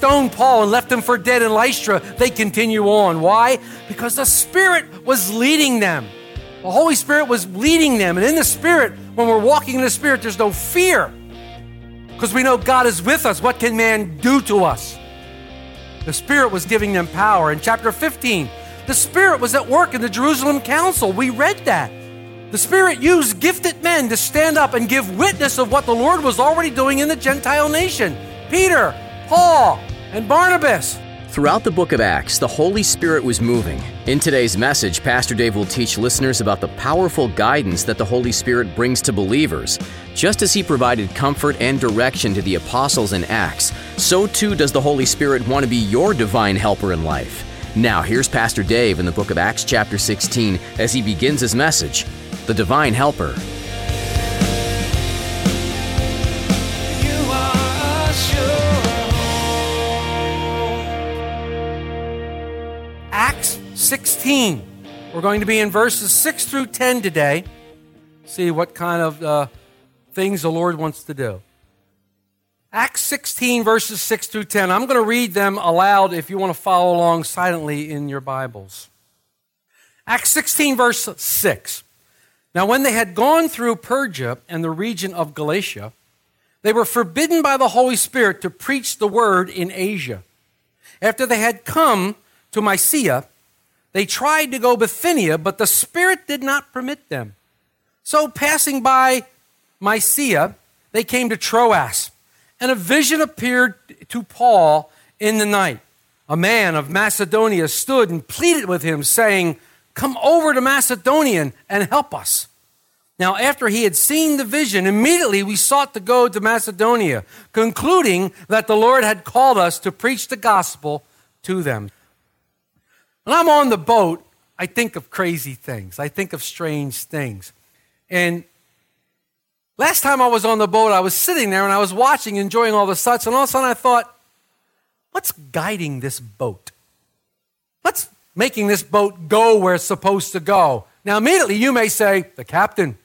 Stoned Paul and left him for dead in Lystra, they continue on. Why? Because the Spirit was leading them. The Holy Spirit was leading them. And in the Spirit, when we're walking in the Spirit, there's no fear. Because we know God is with us. What can man do to us? The Spirit was giving them power. In chapter 15, the Spirit was at work in the Jerusalem Council. We read that. The Spirit used gifted men to stand up and give witness of what the Lord was already doing in the Gentile nation. Peter, Paul, and Barnabas. Throughout the book of Acts, the Holy Spirit was moving. In today's message, Pastor Dave will teach listeners about the powerful guidance that the Holy Spirit brings to believers. Just as he provided comfort and direction to the apostles in Acts, so too does the Holy Spirit want to be your divine helper in life. Now, here's Pastor Dave in the book of Acts, chapter 16, as he begins his message The Divine Helper. 16. We're going to be in verses 6 through 10 today. See what kind of uh, things the Lord wants to do. Acts 16, verses 6 through 10. I'm going to read them aloud if you want to follow along silently in your Bibles. Acts 16, verse 6. Now, when they had gone through Phrygia and the region of Galatia, they were forbidden by the Holy Spirit to preach the word in Asia. After they had come to Mysia, they tried to go Bithynia, but the Spirit did not permit them. So, passing by Mysia, they came to Troas, and a vision appeared to Paul in the night. A man of Macedonia stood and pleaded with him, saying, Come over to Macedonia and help us. Now, after he had seen the vision, immediately we sought to go to Macedonia, concluding that the Lord had called us to preach the gospel to them. When I'm on the boat, I think of crazy things. I think of strange things. And last time I was on the boat, I was sitting there and I was watching, enjoying all the sights, and all of a sudden I thought, what's guiding this boat? What's making this boat go where it's supposed to go? Now, immediately you may say, the captain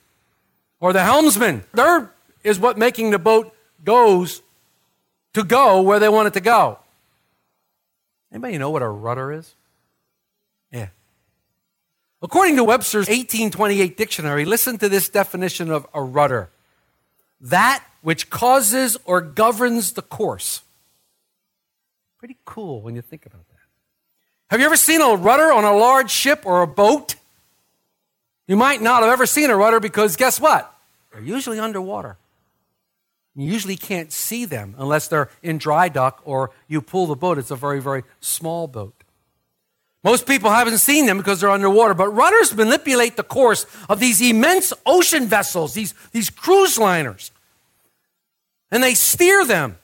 or the helmsman. There is what making the boat goes to go where they want it to go. Anybody know what a rudder is? According to Webster's 1828 dictionary, listen to this definition of a rudder that which causes or governs the course. Pretty cool when you think about that. Have you ever seen a rudder on a large ship or a boat? You might not have ever seen a rudder because guess what? They're usually underwater. You usually can't see them unless they're in dry dock or you pull the boat. It's a very, very small boat. Most people haven't seen them because they're underwater, but rudders manipulate the course of these immense ocean vessels, these, these cruise liners, and they steer them.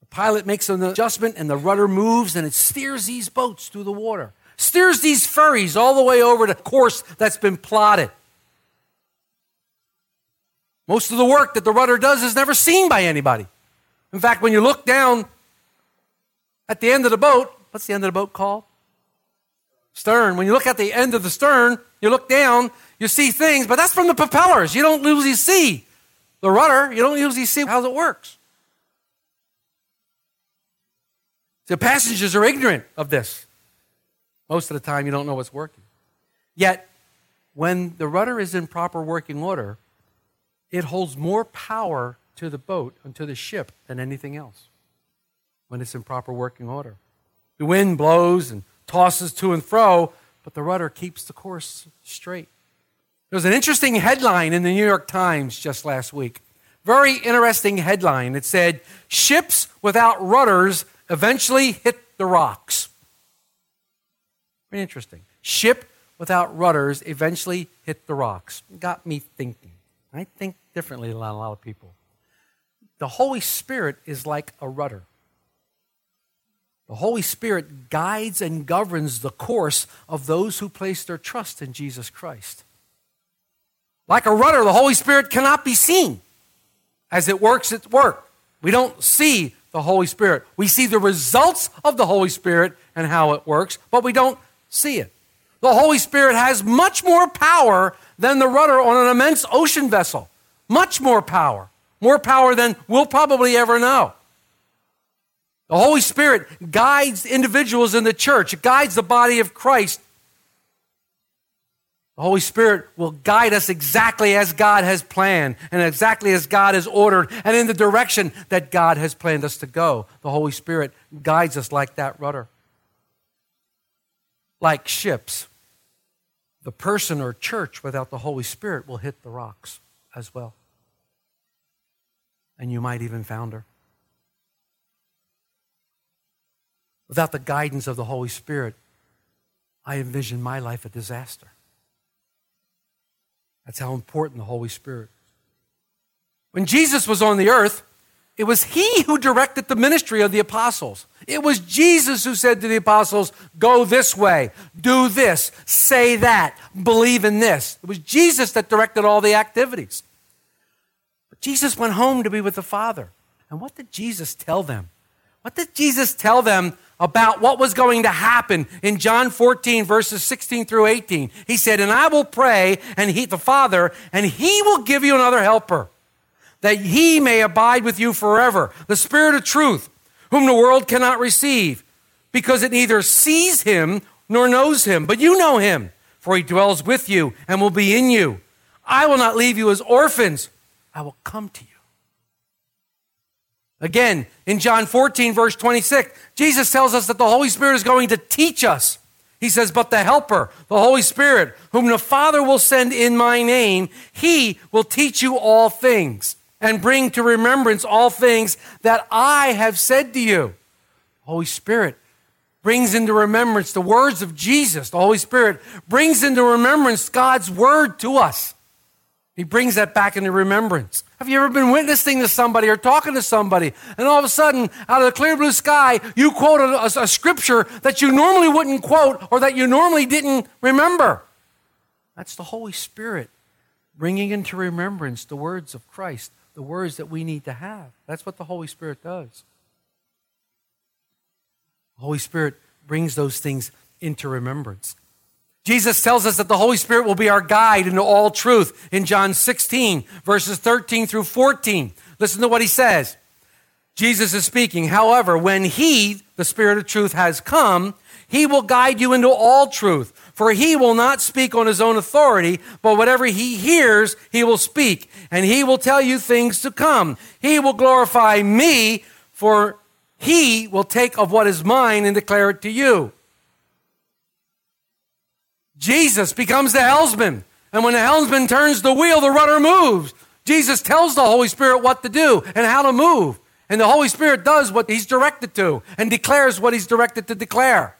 The pilot makes an adjustment and the rudder moves and it steers these boats through the water, steers these ferries all the way over the course that's been plotted. Most of the work that the rudder does is never seen by anybody. In fact, when you look down at the end of the boat, what's the end of the boat called? Stern. When you look at the end of the stern, you look down, you see things, but that's from the propellers. You don't usually see the rudder, you don't usually see how it works. The passengers are ignorant of this. Most of the time, you don't know what's working. Yet, when the rudder is in proper working order, it holds more power to the boat and to the ship than anything else when it's in proper working order. The wind blows and tosses to and fro, but the rudder keeps the course straight. There was an interesting headline in the New York Times just last week. Very interesting headline. It said, Ships without rudders eventually hit the rocks. Very interesting. Ship without rudders eventually hit the rocks. It got me thinking. I think differently than a lot of people. The Holy Spirit is like a rudder. The Holy Spirit guides and governs the course of those who place their trust in Jesus Christ. Like a rudder, the Holy Spirit cannot be seen. As it works its work. We don't see the Holy Spirit. We see the results of the Holy Spirit and how it works, but we don't see it. The Holy Spirit has much more power than the rudder on an immense ocean vessel. Much more power. More power than we'll probably ever know. The Holy Spirit guides individuals in the church, it guides the body of Christ. The Holy Spirit will guide us exactly as God has planned and exactly as God has ordered and in the direction that God has planned us to go. The Holy Spirit guides us like that rudder. Like ships, the person or church without the Holy Spirit will hit the rocks as well. And you might even founder. Without the guidance of the Holy Spirit, I envision my life a disaster. That's how important the Holy Spirit. When Jesus was on the earth, it was he who directed the ministry of the apostles. It was Jesus who said to the apostles, Go this way, do this, say that, believe in this. It was Jesus that directed all the activities. But Jesus went home to be with the Father. And what did Jesus tell them? What did Jesus tell them about what was going to happen in John 14, verses 16 through 18. He said, And I will pray, and he, the Father, and he will give you another helper, that he may abide with you forever, the Spirit of truth, whom the world cannot receive, because it neither sees him nor knows him. But you know him, for he dwells with you and will be in you. I will not leave you as orphans, I will come to you. Again, in John 14, verse 26, Jesus tells us that the Holy Spirit is going to teach us. He says, But the Helper, the Holy Spirit, whom the Father will send in my name, he will teach you all things and bring to remembrance all things that I have said to you. Holy Spirit brings into remembrance the words of Jesus. The Holy Spirit brings into remembrance God's word to us. He brings that back into remembrance. Have you ever been witnessing to somebody or talking to somebody, and all of a sudden, out of the clear blue sky, you quote a, a, scripture that you normally wouldn't quote or that you normally didn't remember? That's the Holy Spirit bringing into remembrance the words of Christ, the words that we need to have. That's what the Holy Spirit does. The Holy Spirit brings those things into remembrance. Jesus tells us that the Holy Spirit will be our guide into all truth in John 16, verses 13 through 14. Listen to what he says. Jesus is speaking. However, when he, the Spirit of truth, has come, he will guide you into all truth. For he will not speak on his own authority, but whatever he hears, he will speak, and he will tell you things to come. He will glorify me, for he will take of what is mine and declare it to you. Jesus becomes the helmsman. And when the helmsman turns the wheel, the rudder moves. Jesus tells the Holy Spirit what to do and how to move. And the Holy Spirit does what he's directed to and declares what he's directed to declare.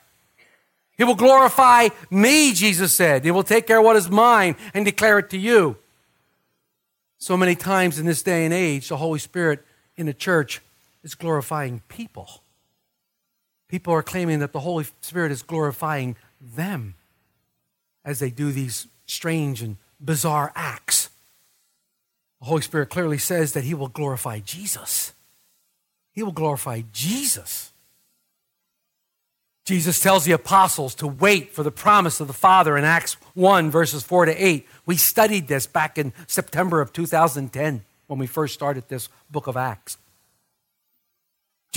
He will glorify me, Jesus said. He will take care of what is mine and declare it to you. So many times in this day and age, the Holy Spirit in the church is glorifying people. People are claiming that the Holy Spirit is glorifying them as they do these strange and bizarre acts. The Holy Spirit clearly says that He will glorify Jesus. He will glorify Jesus. Jesus tells the apostles to wait for the promise of the Father in Acts 1, verses 4 to 8. We studied this back in September of 2010 when we first started this book of Acts.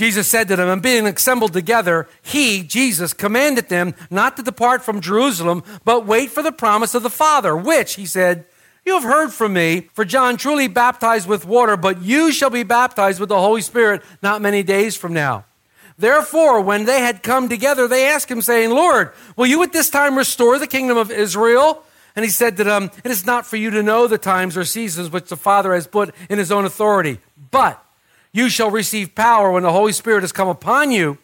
Jesus said to them, and being assembled together, he, Jesus, commanded them not to depart from Jerusalem, but wait for the promise of the Father, which, he said, you have heard from me, for John truly baptized with water, but you shall be baptized with the Holy Spirit not many days from now. Therefore, when they had come together, they asked him, saying, Lord, will you at this time restore the kingdom of Israel? And he said to them, It is not for you to know the times or seasons which the Father has put in his own authority, but you shall receive power when the Holy Spirit has come upon you,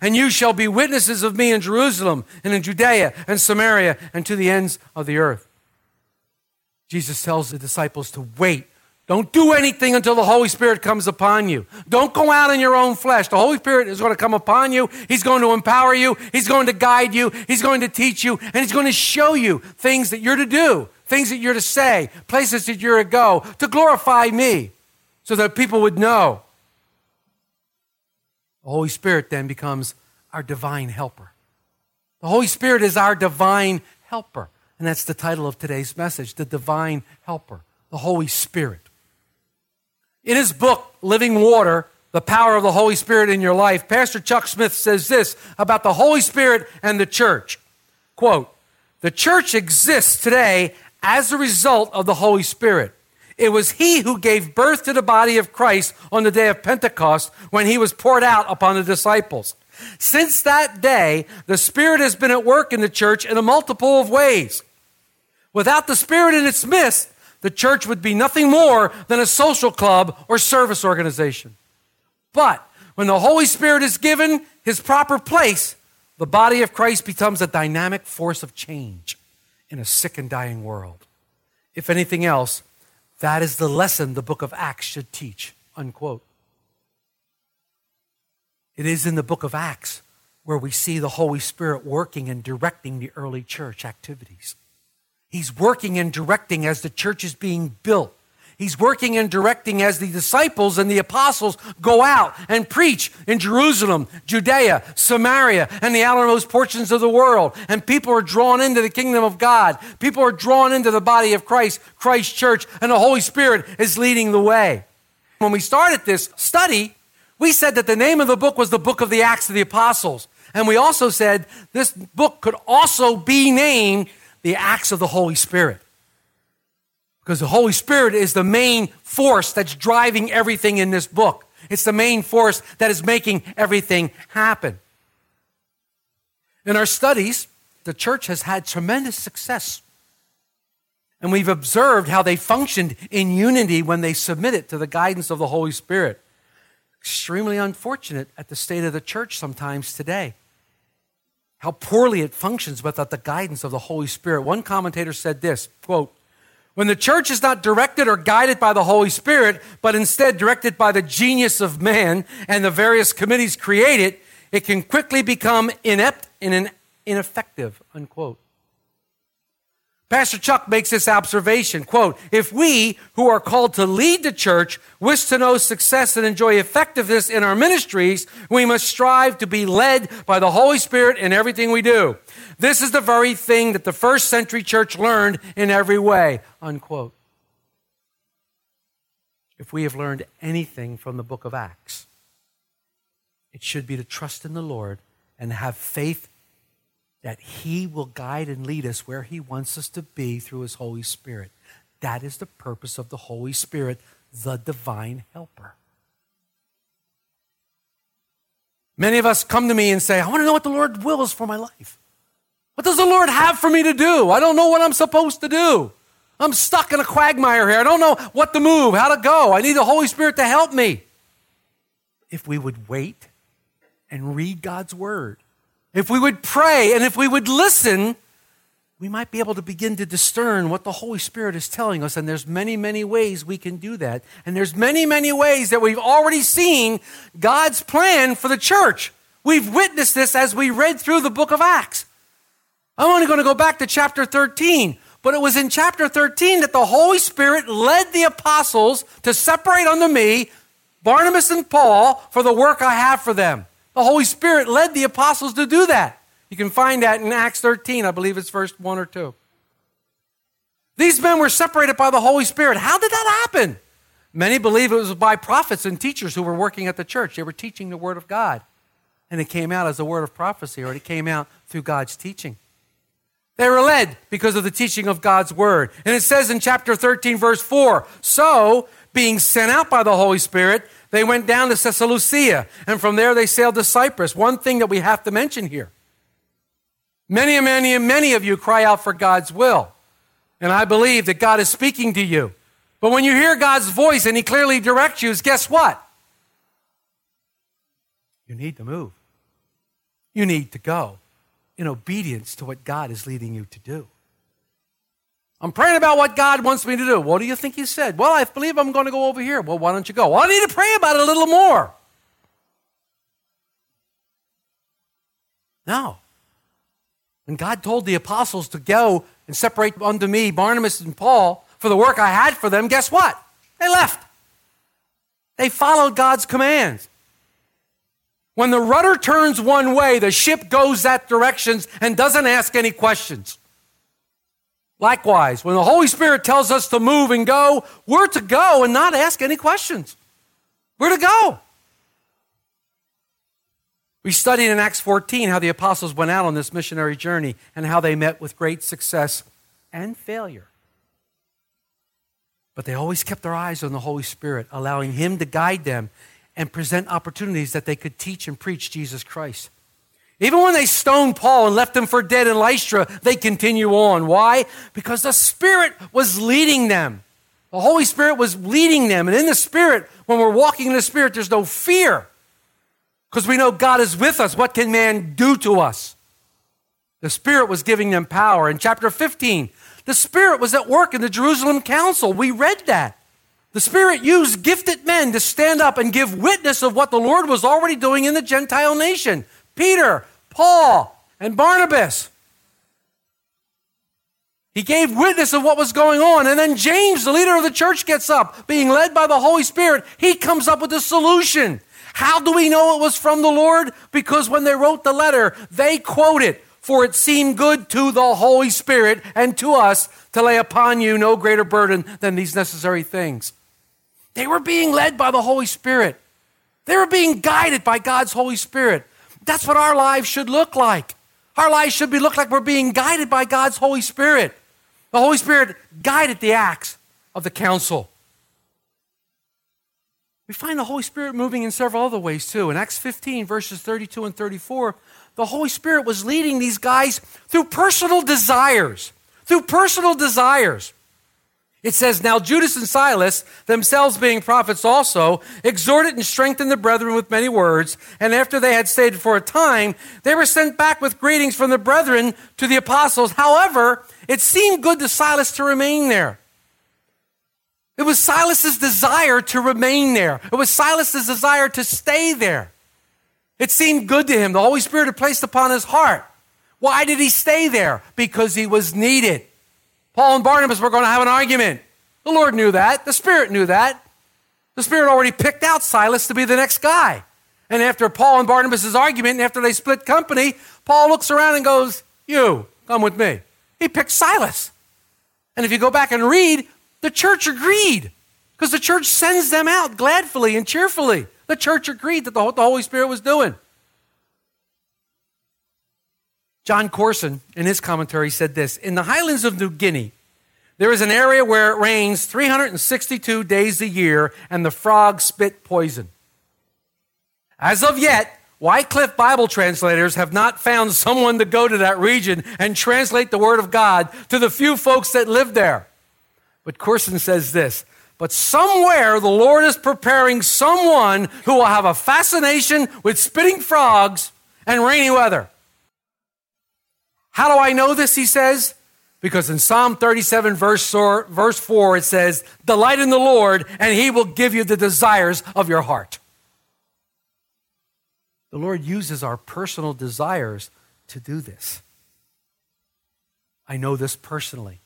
And you shall be witnesses of me in Jerusalem and in Judea and Samaria and to the ends of the earth. Jesus tells the disciples to wait. Don't do anything until the Holy Spirit comes upon you. Don't go out in your own flesh. The Holy Spirit is going to come upon you. He's going to empower you. He's going to guide you. He's going to teach you. And He's going to show you things that you're to do, things that you're to say, places that you're to go to glorify me so that people would know. The Holy Spirit then becomes our divine helper. The Holy Spirit is our divine helper. And that's the title of today's message the divine helper, the Holy Spirit. In his book, Living Water The Power of the Holy Spirit in Your Life, Pastor Chuck Smith says this about the Holy Spirit and the church. Quote, the church exists today as a result of the Holy Spirit. It was he who gave birth to the body of Christ on the day of Pentecost when he was poured out upon the disciples. Since that day, the Spirit has been at work in the church in a multiple of ways. Without the Spirit in its midst, the church would be nothing more than a social club or service organization. But when the Holy Spirit is given his proper place, the body of Christ becomes a dynamic force of change in a sick and dying world. If anything else, that is the lesson the book of Acts should teach. Unquote. It is in the book of Acts where we see the Holy Spirit working and directing the early church activities. He's working and directing as the church is being built. He's working and directing as the disciples and the apostles go out and preach in Jerusalem, Judea, Samaria, and the outermost portions of the world. And people are drawn into the kingdom of God. People are drawn into the body of Christ, Christ Church, and the Holy Spirit is leading the way. When we started this study, we said that the name of the book was the book of the Acts of the Apostles. And we also said this book could also be named the Acts of the Holy Spirit. Because the Holy Spirit is the main force that's driving everything in this book. It's the main force that is making everything happen. In our studies, the church has had tremendous success. And we've observed how they functioned in unity when they submitted to the guidance of the Holy Spirit. Extremely unfortunate at the state of the church sometimes today. How poorly it functions without the guidance of the Holy Spirit. One commentator said this quote, when the church is not directed or guided by the Holy Spirit, but instead directed by the genius of man and the various committees created, it can quickly become inept and ineffective, unquote. Pastor Chuck makes this observation, quote, if we who are called to lead the church wish to know success and enjoy effectiveness in our ministries, we must strive to be led by the Holy Spirit in everything we do. This is the very thing that the first century church learned in every way, unquote. If we have learned anything from the book of Acts, it should be to trust in the Lord and have faith that He will guide and lead us where He wants us to be through His Holy Spirit. That is the purpose of the Holy Spirit, the divine helper. Many of us come to me and say, I want to know what the Lord wills for my life. What does the Lord have for me to do? I don't know what I'm supposed to do. I'm stuck in a quagmire here. I don't know what to move, how to go. I need the Holy Spirit to help me. If we would wait and read God's word, if we would pray and if we would listen, we might be able to begin to discern what the Holy Spirit is telling us. And there's many, many ways we can do that. And there's many, many ways that we've already seen God's plan for the church. We've witnessed this as we read through the book of Acts. I'm only going to go back to chapter 13. But it was in chapter 13 that the Holy Spirit led the apostles to separate unto me Barnabas and Paul for the work I have for them. The Holy Spirit led the apostles to do that. You can find that in Acts 13, I believe it's verse 1 or 2. These men were separated by the Holy Spirit. How did that happen? Many believe it was by prophets and teachers who were working at the church. They were teaching the Word of God. And it came out as a word of prophecy, or it came out through God's teaching. They were led because of the teaching of God's Word. And it says in chapter 13, verse 4 So, being sent out by the Holy Spirit, they went down to Seleucia, and from there they sailed to Cyprus. One thing that we have to mention here many and many and many of you cry out for God's will. And I believe that God is speaking to you. But when you hear God's voice and He clearly directs you, guess what? You need to move. You need to go in obedience to what God is leading you to do. I'm praying about what God wants me to do. What do you think He said? Well, I believe I'm going to go over here. Well, why don't you go? Well, I need to pray about it a little more. No. When God told the apostles to go and separate unto me Barnabas and Paul for the work I had for them, guess what? They left. They followed God's commands. When the rudder turns one way, the ship goes that direction and doesn't ask any questions. Likewise, when the Holy Spirit tells us to move and go, we're to go and not ask any questions. We're to go. We studied in Acts 14 how the apostles went out on this missionary journey and how they met with great success and failure. But they always kept their eyes on the Holy Spirit, allowing Him to guide them and present opportunities that they could teach and preach Jesus Christ. Even when they stoned Paul and left him for dead in Lystra, they continue on. Why? Because the Spirit was leading them. The Holy Spirit was leading them. And in the Spirit, when we're walking in the Spirit, there's no fear because we know God is with us. What can man do to us? The Spirit was giving them power. In chapter 15, the Spirit was at work in the Jerusalem council. We read that. The Spirit used gifted men to stand up and give witness of what the Lord was already doing in the Gentile nation Peter, Paul, and Barnabas. He gave witness of what was going on. And then James, the leader of the church, gets up, being led by the Holy Spirit. He comes up with a solution. How do we know it was from the Lord? Because when they wrote the letter, they quote it. For it seemed good to the Holy Spirit and to us to lay upon you no greater burden than these necessary things. They were being led by the Holy Spirit. They were being guided by God's Holy Spirit. That's what our lives should look like. Our lives should be look like we're being guided by God's Holy Spirit. The Holy Spirit guided the acts of the council. We find the Holy Spirit moving in several other ways too. In Acts 15, verses 32 and 34, the Holy Spirit was leading these guys through personal desires. Through personal desires. It says, Now Judas and Silas, themselves being prophets also, exhorted and strengthened the brethren with many words. And after they had stayed for a time, they were sent back with greetings from the brethren to the apostles. However, it seemed good to Silas to remain there. It was Silas's desire to remain there. It was Silas's desire to stay there. It seemed good to him. The Holy Spirit had placed upon his heart. Why did he stay there? Because he was needed. Paul and Barnabas were going to have an argument. The Lord knew that. The Spirit knew that. The Spirit already picked out Silas to be the next guy. And after Paul and Barnabas' argument, after they split company, Paul looks around and goes, You, come with me. He picked Silas. And if you go back and read, the church agreed because the church sends them out gladfully and cheerfully. The church agreed that the Holy Spirit was doing. Jon Courson, in his commentary, said this In the highlands of New Guinea, there is an area where it rains 362 days a year and the frogs spit poison. As of yet, Wycliffe Bible translators have not found someone to go to that region and translate the Word of God to the few folks that live there. But Courson says this But somewhere the Lord is preparing someone who will have a fascination with spitting frogs and rainy weather. How do I know this? He says, because in Psalm 37, verse 4, verse 4, it says, Delight in the Lord, and he will give you the desires of your heart. The Lord uses our personal desires to do this. I know this personally.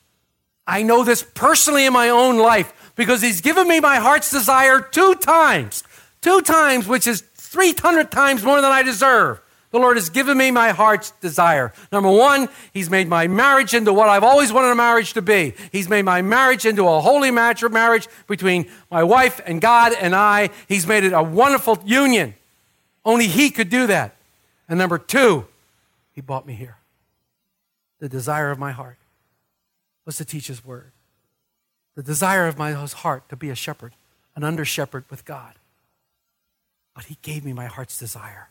I know this personally in my own life because He's given me my heart's desire two times. Two times, which is 300 times more than I deserve. The Lord has given me my heart's desire. Number one, He's made my marriage into what I've always wanted a marriage to be. He's made my marriage into a holy match of marriage between my wife and God and I. He's made it a wonderful union. Only He could do that. And number two, He brought me here. The desire of my heart was to teach His word. The desire of my heart to be a shepherd, an under shepherd with God. But He gave me my heart's desire.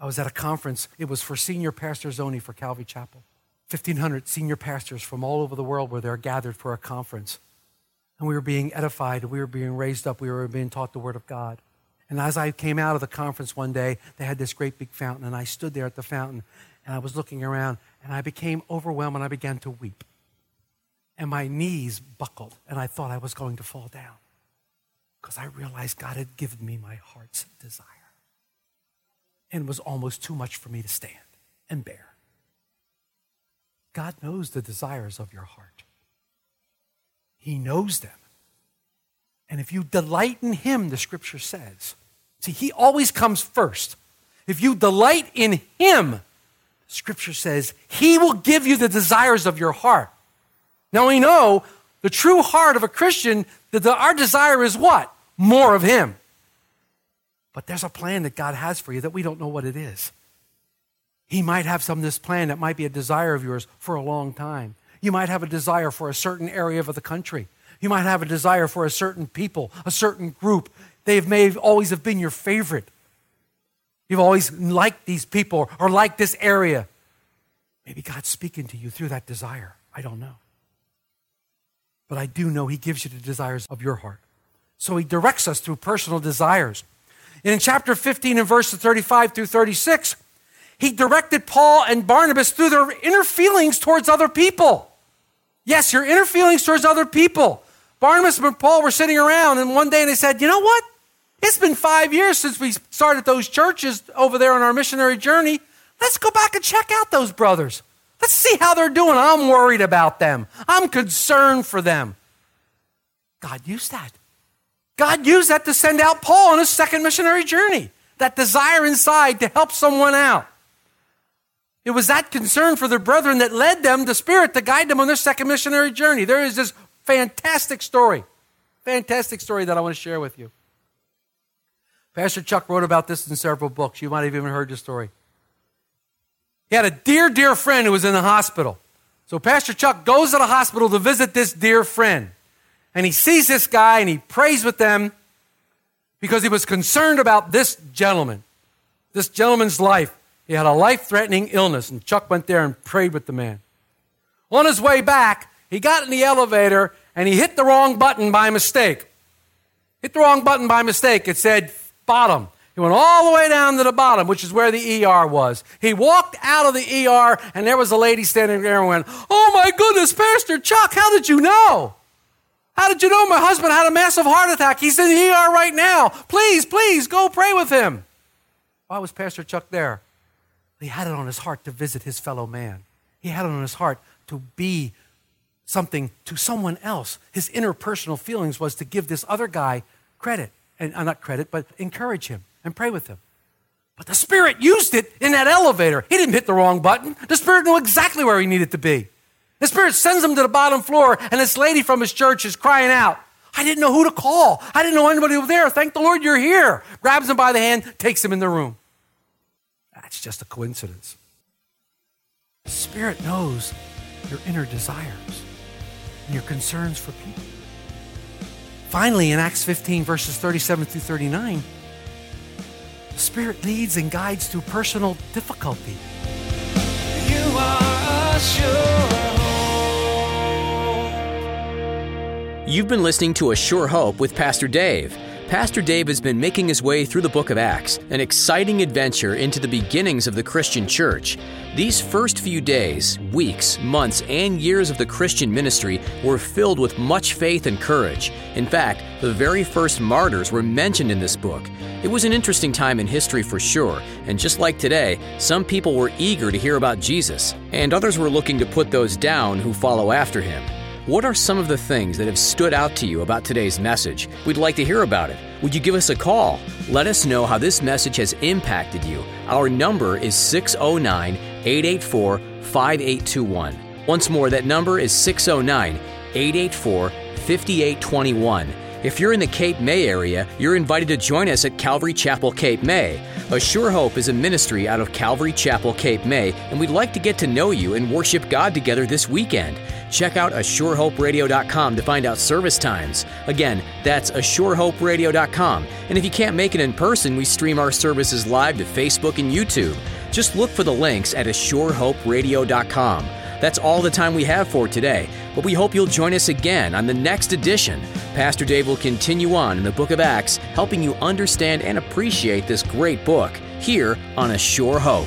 I was at a conference. It was for senior pastors only for Calvary Chapel. 1,500 senior pastors from all over the world were there gathered for a conference. And we were being edified, we were being raised up, we were being taught the Word of God. And as I came out of the conference one day, they had this great big fountain, and I stood there at the fountain and I was looking around and I became overwhelmed and I began to weep. And my knees buckled and I thought I was going to fall down because I realized God had given me my heart's desire. And was almost too much for me to stand and bear. God knows the desires of your heart, He knows them. And if you delight in Him, the scripture says, see, He always comes first. If you delight in Him, Scripture says He will give you the desires of your heart. Now we know the true heart of a Christian, that our desire is what? More of Him. But there's a plan that God has for you that we don't know what it is. He might have some this plan that might be a desire of yours for a long time. You might have a desire for a certain area of the country. You might have a desire for a certain people, a certain group. They may always have been your favorite. You've always liked these people or liked this area. Maybe God's speaking to you through that desire. I don't know. But I do know He gives you the desires of your heart. So He directs us through personal desires. And in chapter 15 and verses 35 through 36, He directed Paul and Barnabas through their inner feelings towards other people. Yes, your inner feelings towards other people. Barnabas and Paul were sitting around, and one day they said, You know what? It's been five years since we started those churches over there on our missionary journey. Let's go back and check out those brothers. Let's see how they're doing. I'm worried about them, I'm concerned for them. God used that. God used that to send out Paul on his second missionary journey. That desire inside to help someone out. It was that concern for their brethren that led them, the Spirit, to guide them on their second missionary journey. There is this fantastic story, fantastic story that I want to share with you. Pastor Chuck wrote about this in several books. You might have even heard the story. He had a dear, dear friend who was in the hospital. So Pastor Chuck goes to the hospital to visit this dear friend. And he sees this guy and he prays with them because he was concerned about this gentleman, this gentleman's life. He had a life threatening illness, and Chuck went there and prayed with the man. On his way back, he got in the elevator and he hit the wrong button by mistake. Hit the wrong button by mistake. It said bottom. He went all the way down to the bottom, which is where the ER was. He walked out of the ER, and there was a lady standing there and went, Oh my goodness, Pastor Chuck, how did you know? How did you know my husband had a massive heart attack? He's in the ER right now. Please, please go pray with him. Why was Pastor Chuck there? He had it on his heart to visit his fellow man. He had it on his heart to be something to someone else. His interpersonal feelings was to give this other guy credit, and uh, not credit, but encourage him and pray with him. But the Spirit used it in that elevator. He didn't hit the wrong button. The Spirit knew exactly where he needed to be. The Spirit sends him to the bottom floor, and this lady from his church is crying out, I didn't know who to call. I didn't know anybody was there. Thank the Lord you're here. Grabs him by the hand, takes him in the room. That's just a coincidence. The Spirit knows your inner desires and your concerns for people. Finally, in Acts 15, verses 37 through 39, the Spirit leads and guides through personal difficulty. You are a You've been listening to A Sure Hope with Pastor Dave. Pastor Dave has been making his way through the book of Acts, an exciting adventure into the beginnings of the Christian church. These first few days, weeks, months, and years of the Christian ministry were filled with much faith and courage. In fact, the very first martyrs were mentioned in this book. It was an interesting time in history for sure, and just like today, some people were eager to hear about Jesus, and others were looking to put those down who follow after him. What are some of the things that have stood out to you about today's message? We'd like to hear about it. Would you give us a call? Let us know how this message has impacted you. Our number is 609 884 5821. Once more, that number is 609 884 5821. If you're in the Cape May area, you're invited to join us at Calvary Chapel, Cape May. A Sure Hope is a ministry out of Calvary Chapel, Cape May, and we'd like to get to know you and worship God together this weekend. Check out ASureHopeRadio.com to find out service times. Again, that's ASureHopeRadio.com. And if you can't make it in person, we stream our services live to Facebook and YouTube. Just look for the links at ASureHopeRadio.com. That's all the time we have for today, but we hope you'll join us again on the next edition Pastor Dave will continue on in the book of Acts, helping you understand and appreciate this great book here on A Sure Hope.